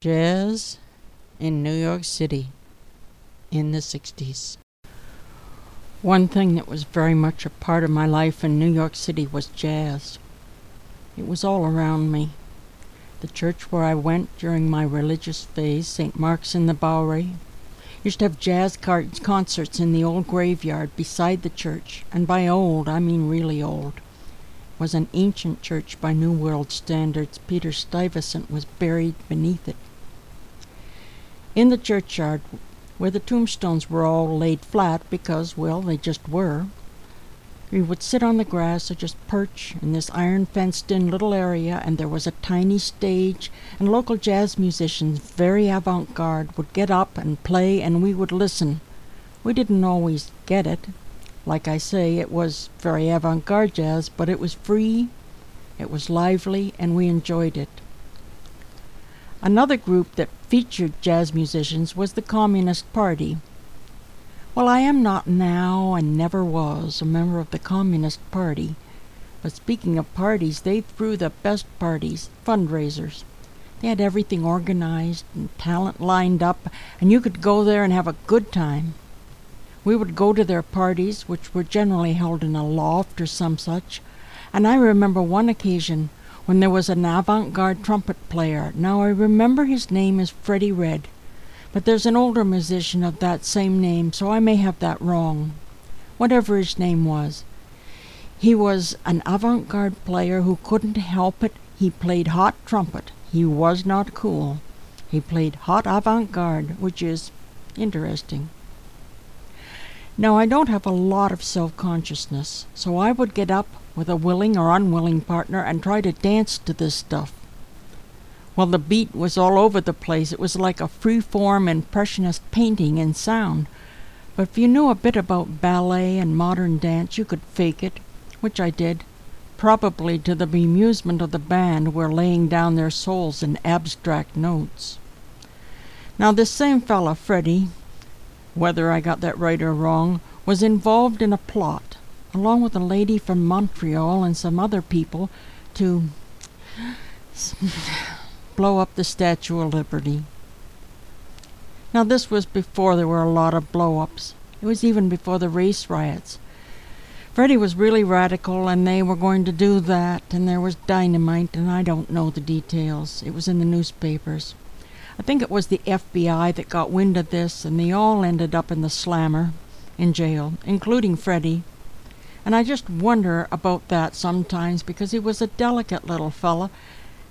Jazz in New York City in the 60s. One thing that was very much a part of my life in New York City was jazz. It was all around me. The church where I went during my religious phase, St. Mark's in the Bowery, used to have jazz concerts in the old graveyard beside the church, and by old I mean really old. It was an ancient church by New World standards. Peter Stuyvesant was buried beneath it. In the churchyard, where the tombstones were all laid flat because, well, they just were, we would sit on the grass or just perch in this iron fenced in little area, and there was a tiny stage, and local jazz musicians, very avant garde, would get up and play, and we would listen. We didn't always get it. Like I say, it was very avant garde jazz, but it was free, it was lively, and we enjoyed it. Another group that featured jazz musicians was the Communist Party. Well, I am not now and never was a member of the Communist Party. But speaking of parties, they threw the best parties, fundraisers. They had everything organized and talent lined up, and you could go there and have a good time. We would go to their parties, which were generally held in a loft or some such, and I remember one occasion when there was an avant garde trumpet player. Now I remember his name is Freddie Redd. But there's an older musician of that same name, so I may have that wrong. Whatever his name was. He was an avant garde player who couldn't help it. He played hot trumpet. He was not cool. He played hot avant garde, which is interesting. Now, I don't have a lot of self consciousness, so I would get up with a willing or unwilling partner and try to dance to this stuff. Well, the beat was all over the place. It was like a free-form impressionist painting in sound. But if you knew a bit about ballet and modern dance, you could fake it, which I did, probably to the bemusement of the band who were laying down their souls in abstract notes. Now, this same fellow, Freddie, whether I got that right or wrong, was involved in a plot, along with a lady from Montreal and some other people, to blow up the Statue of Liberty. Now, this was before there were a lot of blow ups. It was even before the race riots. Freddie was really radical, and they were going to do that, and there was dynamite, and I don't know the details. It was in the newspapers. I think it was the FBI that got wind of this, and they all ended up in the slammer, in jail, including Freddie. And I just wonder about that sometimes because he was a delicate little fella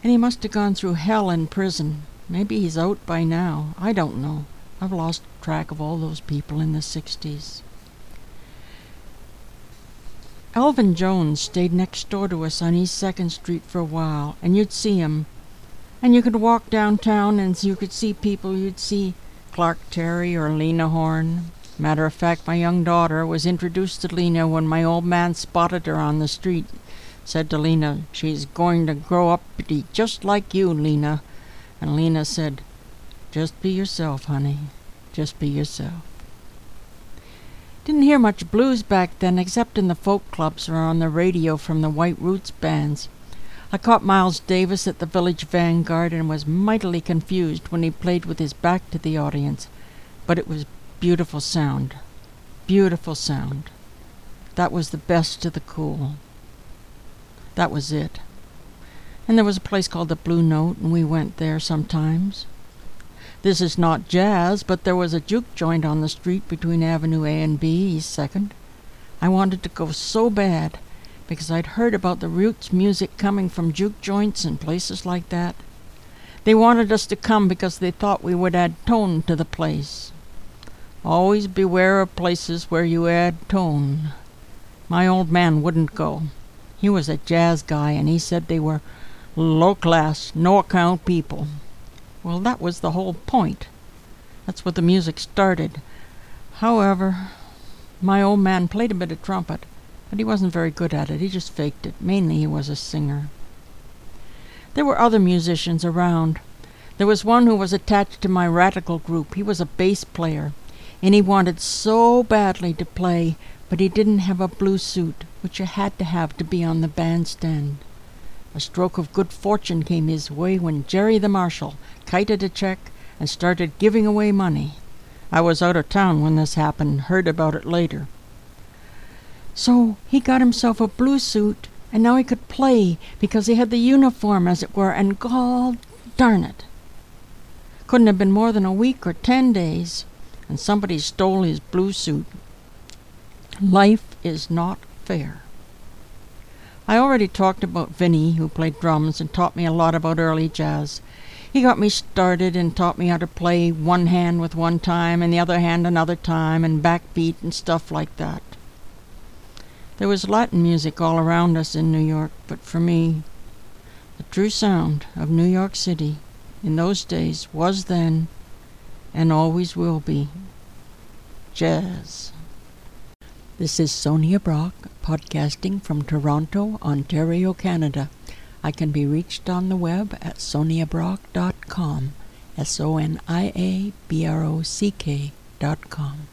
and he must have gone through hell in prison. Maybe he's out by now. I don't know. I've lost track of all those people in the 60s. Elvin Jones stayed next door to us on East 2nd Street for a while, and you'd see him. And you could walk downtown and you could see people. You'd see Clark Terry or Lena Horne. Matter of fact, my young daughter was introduced to Lena when my old man spotted her on the street said to Lena, She's going to grow up be just like you, Lena. And Lena said, Just be yourself, honey. Just be yourself. Didn't hear much blues back then, except in the folk clubs or on the radio from the White Roots bands. I caught Miles Davis at the Village Vanguard and was mightily confused when he played with his back to the audience. But it was beautiful sound. Beautiful sound. That was the best of the cool. That was it. And there was a place called the Blue Note, and we went there sometimes. This is not jazz, but there was a juke joint on the street between Avenue A and B, East Second. I wanted to go so bad because I'd heard about the roots music coming from juke joints and places like that. They wanted us to come because they thought we would add tone to the place. Always beware of places where you add tone. My old man wouldn't go. He was a jazz guy, and he said they were low class, no account people. Well, that was the whole point. That's what the music started. However, my old man played a bit of trumpet, but he wasn't very good at it. He just faked it. Mainly, he was a singer. There were other musicians around. There was one who was attached to my radical group. He was a bass player, and he wanted so badly to play, but he didn't have a blue suit. Which you had to have to be on the bandstand. A stroke of good fortune came his way when Jerry the Marshal kited a check and started giving away money. I was out of town when this happened, heard about it later. So he got himself a blue suit, and now he could play because he had the uniform, as it were, and gall darn it. Couldn't have been more than a week or ten days, and somebody stole his blue suit. Life is not fair. I already talked about Vinny, who played drums and taught me a lot about early jazz. He got me started and taught me how to play one hand with one time and the other hand another time and backbeat and stuff like that. There was Latin music all around us in New York, but for me, the true sound of New York City in those days was then and always will be jazz. This is Sonia Brock, podcasting from Toronto, Ontario, Canada. I can be reached on the web at soniabrock.com, S O N I A B R O C K dot com.